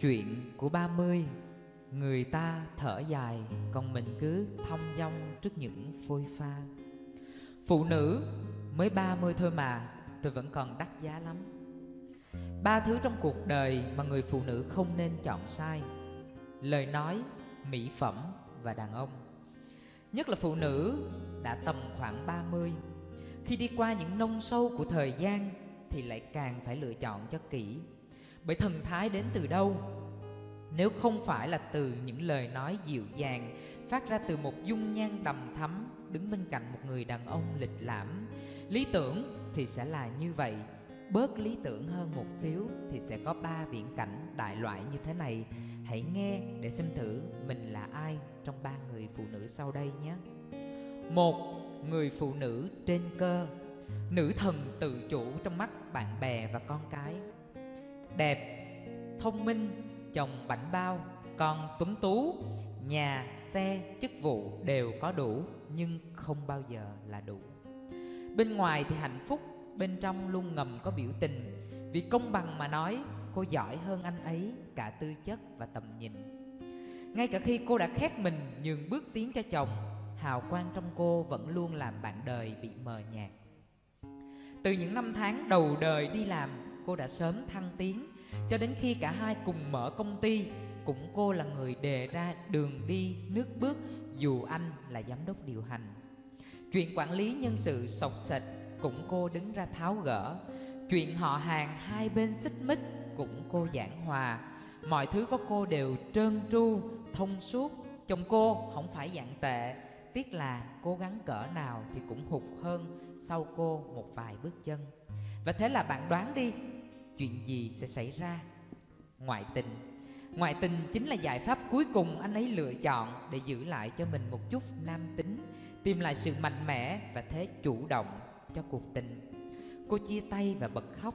Chuyện của ba mươi Người ta thở dài Còn mình cứ thong dong trước những phôi pha. Phụ nữ mới ba mươi thôi mà Tôi vẫn còn đắt giá lắm. Ba thứ trong cuộc đời mà người phụ nữ không nên chọn sai. Lời nói, mỹ phẩm và đàn ông. Nhất là phụ nữ đã tầm khoảng 30 Khi đi qua những nông sâu của thời gian Thì lại càng phải lựa chọn cho kỹ. Bởi thần thái đến từ đâu? Nếu không phải là từ những lời nói dịu dàng, Phát ra từ một dung nhan đầm thắm Đứng bên cạnh một người đàn ông lịch lãm, Lý tưởng thì sẽ là như vậy. Bớt lý tưởng hơn một xíu Thì sẽ có ba viễn cảnh đại loại như thế này. Hãy nghe để xem thử mình là ai trong ba người phụ nữ sau đây nhé. Một, người phụ nữ trên cơ. Nữ thần tự chủ trong mắt bạn bè và con cái. Đẹp, thông minh, chồng bảnh bao Con tuấn tú, nhà, xe, chức vụ đều có đủ Nhưng không bao giờ là đủ. Bên ngoài thì hạnh phúc Bên trong luôn ngầm có biểu tình. Vì công bằng mà nói Cô giỏi hơn anh ấy cả tư chất và tầm nhìn. Ngay cả khi cô đã khép mình nhường bước tiến cho chồng Hào quang trong cô vẫn luôn làm bạn đời bị mờ nhạt. Từ những năm tháng đầu đời đi làm Cô đã sớm thăng tiến. Cho đến khi cả hai cùng mở công ty Cũng cô là người đề ra đường đi nước bước Dù anh là giám đốc điều hành. Chuyện quản lý nhân sự sọc sạch cũng cô đứng ra tháo gỡ. Chuyện họ hàng hai bên xích mích cũng cô giảng hòa. Mọi thứ có cô đều trơn tru, thông suốt. Chồng cô không phải dạng tệ Tiếc là cố gắng cỡ nào thì cũng hụt hơn sau cô một vài bước chân. Và thế là bạn đoán đi Chuyện gì sẽ xảy ra? Ngoại tình. Ngoại tình chính là giải pháp cuối cùng anh ấy lựa chọn Để giữ lại cho mình một chút nam tính, Tìm lại sự mạnh mẽ và thế chủ động cho cuộc tình. Cô chia tay và bật khóc,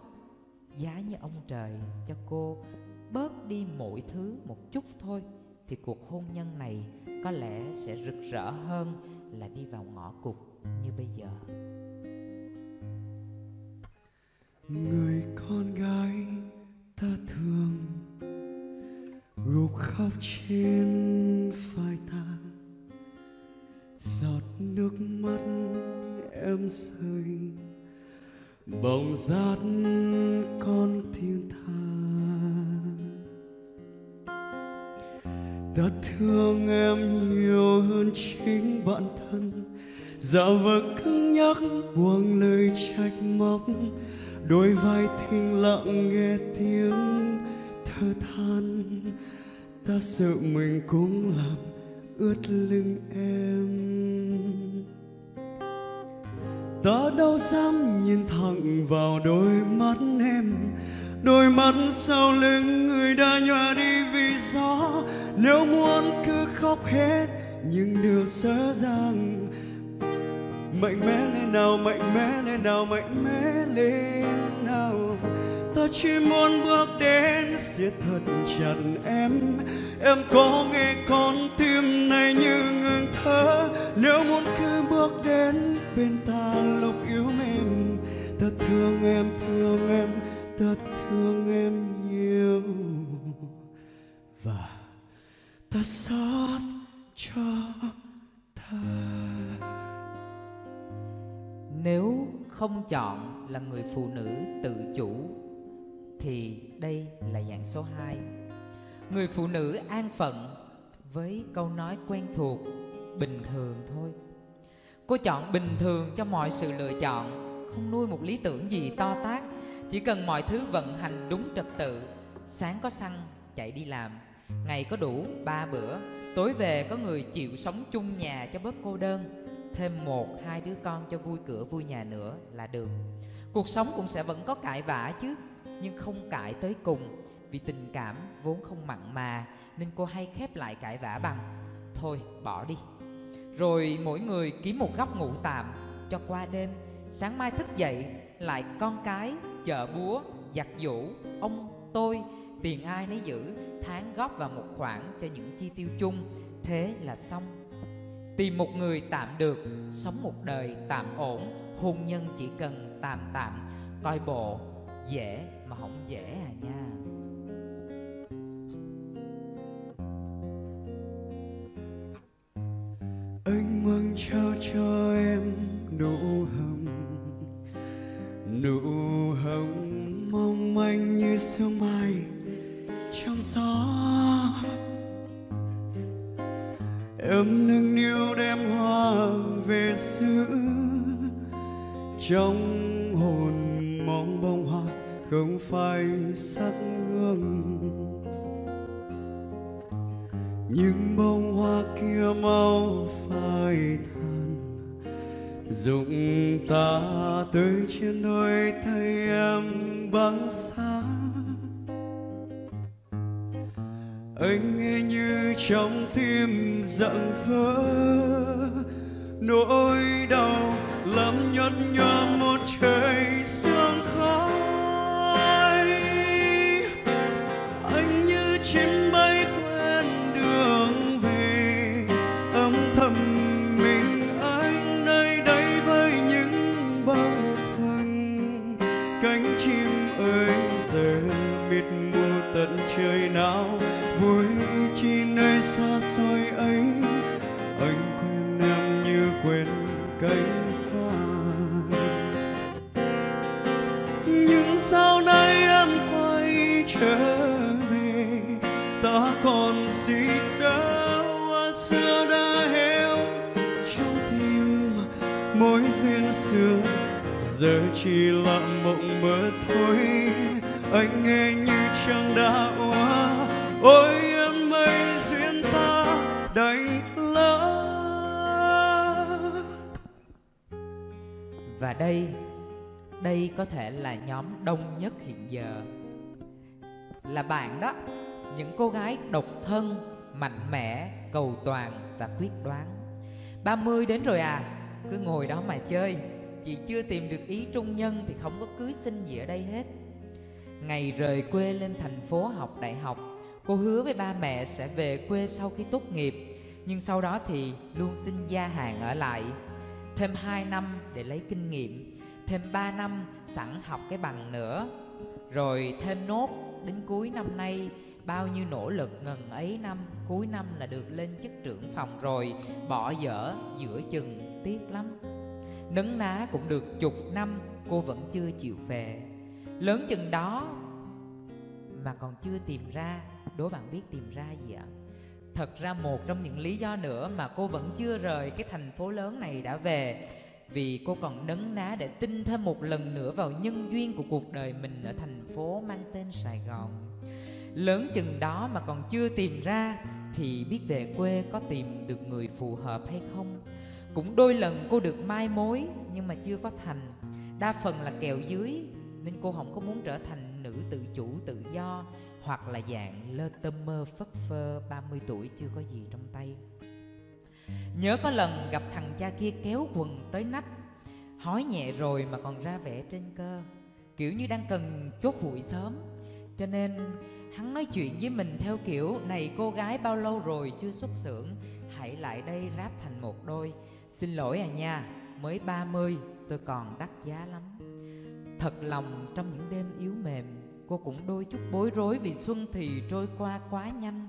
Giá như ông trời cho cô bớt đi mọi thứ một chút thôi, Thì cuộc hôn nhân này có lẽ sẽ rực rỡ hơn là đi vào ngõ cụt như bây giờ. Người con gái ta thương Gục khóc trên vai ta. Giọt nước mắt em rơi bồng rát con tim tha. Ta thương em nhiều hơn chính bản thân giả vờ cứng nhắc, buông lời trách móc. Đôi vai thinh lặng nghe tiếng thở than. Ta sợ mình cũng làm ướt lưng em. Ta đâu dám nhìn thẳng vào đôi mắt em. Đôi mắt sau lưng người đã nhòa đi vì gió. Nếu muốn cứ khóc hết, nhưng điều dở dàng mạnh mẽ lên nào, mạnh mẽ lên nào, mạnh mẽ lên nào. Ta chỉ muốn bước đến siết thật chặt em. Em có nghe con tim này như ngừng thở. Nếu muốn cứ bước đến bên ta lúc yếu mềm ta thương em thương em, ta thương chọn là người phụ nữ tự chủ, Thì đây là dạng số 2 Người phụ nữ an phận với câu nói quen thuộc, Bình thường thôi. Cô chọn bình thường cho mọi sự lựa chọn, Không nuôi một lý tưởng gì to tát. Chỉ cần mọi thứ vận hành đúng trật tự, Sáng có xăng, chạy đi làm. Ngày có đủ ba bữa, Tối về có người chịu sống chung nhà cho bớt cô đơn. Thêm một hai đứa con cho vui cửa vui nhà nữa là được. Cuộc sống cũng sẽ vẫn có cãi vã chứ Nhưng không cãi tới cùng. Vì tình cảm vốn không mặn mà Nên cô hay khép lại cãi vã bằng Thôi bỏ đi. Rồi mỗi người kiếm một góc ngủ tạm Cho qua đêm. Sáng mai thức dậy Lại con cái, chợ búa, giặt giũ Ông tôi Tiền ai nấy giữ Tháng góp vào một khoản cho những chi tiêu chung. Thế là xong. Tìm một người tạm được, sống một đời tạm ổn, hôn nhân chỉ cần tạm tạm, coi bộ dễ mà không dễ à nha. Anh mang trao cho em nụ hồng Nụ hồng mong manh như sương mai trong gió. Trong hồn mong bông hoa không phai sắc hương. Nhưng bông hoa kia mau phai tàn dụng ta tới trên đôi thay em băng xa. Anh nghe như trong tim giận vỡ nỗi đau lắm nhót nhòa một trời. Giờ chỉ là mộng mơ thôi. Anh nghe như chẳng đã hoa. Ôi em ơi duyên ta đánh lỡ. Và đây, đây có thể là nhóm đông nhất hiện giờ. Là bạn đó, những cô gái độc thân, mạnh mẽ, cầu toàn và quyết đoán. 30 đến rồi à, cứ ngồi đó mà chơi. Chị chưa tìm được ý trung nhân thì không có cưới xin gì ở đây hết. Ngày rời quê lên thành phố học đại học, Cô hứa với ba mẹ sẽ về quê sau khi tốt nghiệp. Nhưng sau đó thì luôn xin gia hàng ở lại. Thêm 2 năm để lấy kinh nghiệm, Thêm 3 năm sẵn học cái bằng nữa. Rồi thêm nốt, đến cuối năm nay, Bao nhiêu nỗ lực ngần ấy năm, Cuối năm là được lên chức trưởng phòng rồi, Bỏ dở giữa chừng tiếc lắm. Nấn ná cũng được chục năm, Cô vẫn chưa chịu về. Lớn chừng đó Mà còn chưa tìm ra. Đố bạn biết tìm ra gì ạ? Thật ra một trong những lý do nữa mà cô vẫn chưa rời cái thành phố lớn này đã về, Vì cô còn nấn ná để tin thêm một lần nữa vào nhân duyên của cuộc đời mình ở thành phố mang tên Sài Gòn. Lớn chừng đó mà còn chưa tìm ra Thì biết về quê có tìm được người phù hợp hay không? Cũng đôi lần cô được mai mối, nhưng mà chưa có thành. Đa phần là kèo dưới, nên cô không có muốn trở thành nữ tự chủ, tự do, hoặc là dạng lơ tơ mơ, phất phơ 30 tuổi chưa có gì trong tay. Nhớ có lần gặp thằng cha kia kéo quần tới nách, Hói nhẹ rồi mà còn ra vẻ trên cơ. Kiểu như đang cần chốt hụi sớm, Cho nên hắn nói chuyện với mình theo kiểu, Này, cô gái bao lâu rồi chưa xuất xưởng? Hãy lại đây ráp thành một đôi. Xin lỗi à nha, Mới 30 tôi còn đắt giá lắm. Thật lòng, trong những đêm yếu mềm, Cô cũng đôi chút bối rối vì xuân thì trôi qua quá nhanh.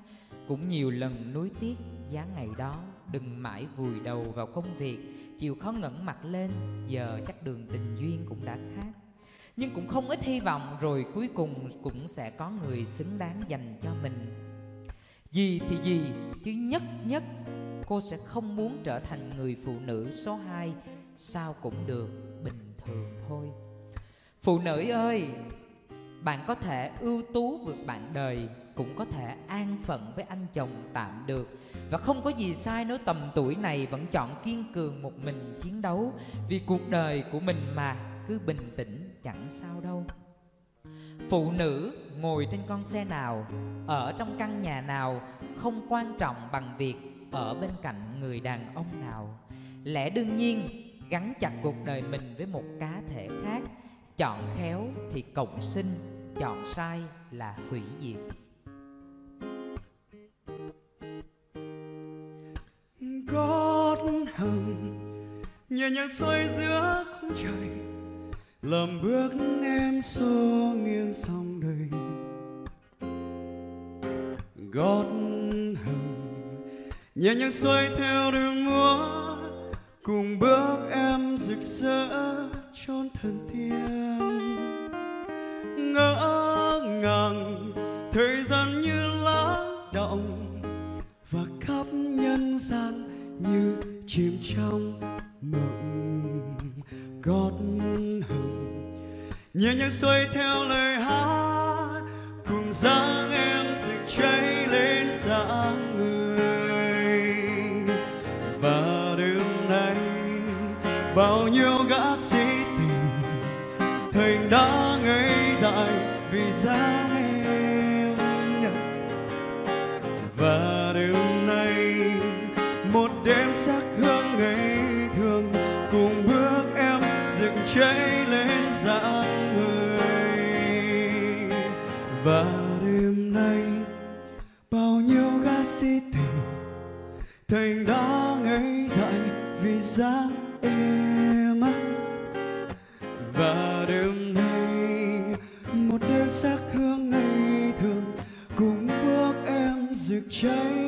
Cũng nhiều lần nuối tiếc, giá ngày đó, Đừng mãi vùi đầu vào công việc. Chịu khó ngẩng mặt lên, Giờ chắc đường tình duyên cũng đã khác. Nhưng cũng không ít hy vọng Rồi cuối cùng cũng sẽ có người xứng đáng dành cho mình. Gì thì gì, Chứ nhất nhất Cô sẽ không muốn trở thành người phụ nữ số 2 Sao cũng được, Bình thường thôi. Phụ nữ ơi, bạn có thể ưu tú vượt bạn đời, cũng có thể an phận với anh chồng tạm được. Và không có gì sai nếu tầm tuổi này vẫn chọn kiên cường một mình chiến đấu, vì cuộc đời của mình mà, cứ bình tĩnh, chẳng sao đâu. Phụ nữ ngồi trên con xe nào, ở trong căn nhà nào, không quan trọng bằng việc ở bên cạnh người đàn ông nào. Lẽ đương nhiên, gắn chặt cuộc đời mình với một cá thể khác, chọn khéo thì cộng sinh, chọn sai là hủy diệt. Gót hừng nhẹ nhàng xoay giữa khung trời làm bước em xô nghiêng sông đời. Gót hồng nhẹ nhàng xoay theo đường múa, cùng bước em rực rỡ trốn thần tiên ngỡ ngàng, thời gian như lá động và khắp nhân gian như chìm trong mộng. Gót hồng nhẹ nhàng xoay theo lời hát, cùng dáng em em và đêm nay, một đêm sắc hương ngày thường, cùng bước em rực cháy.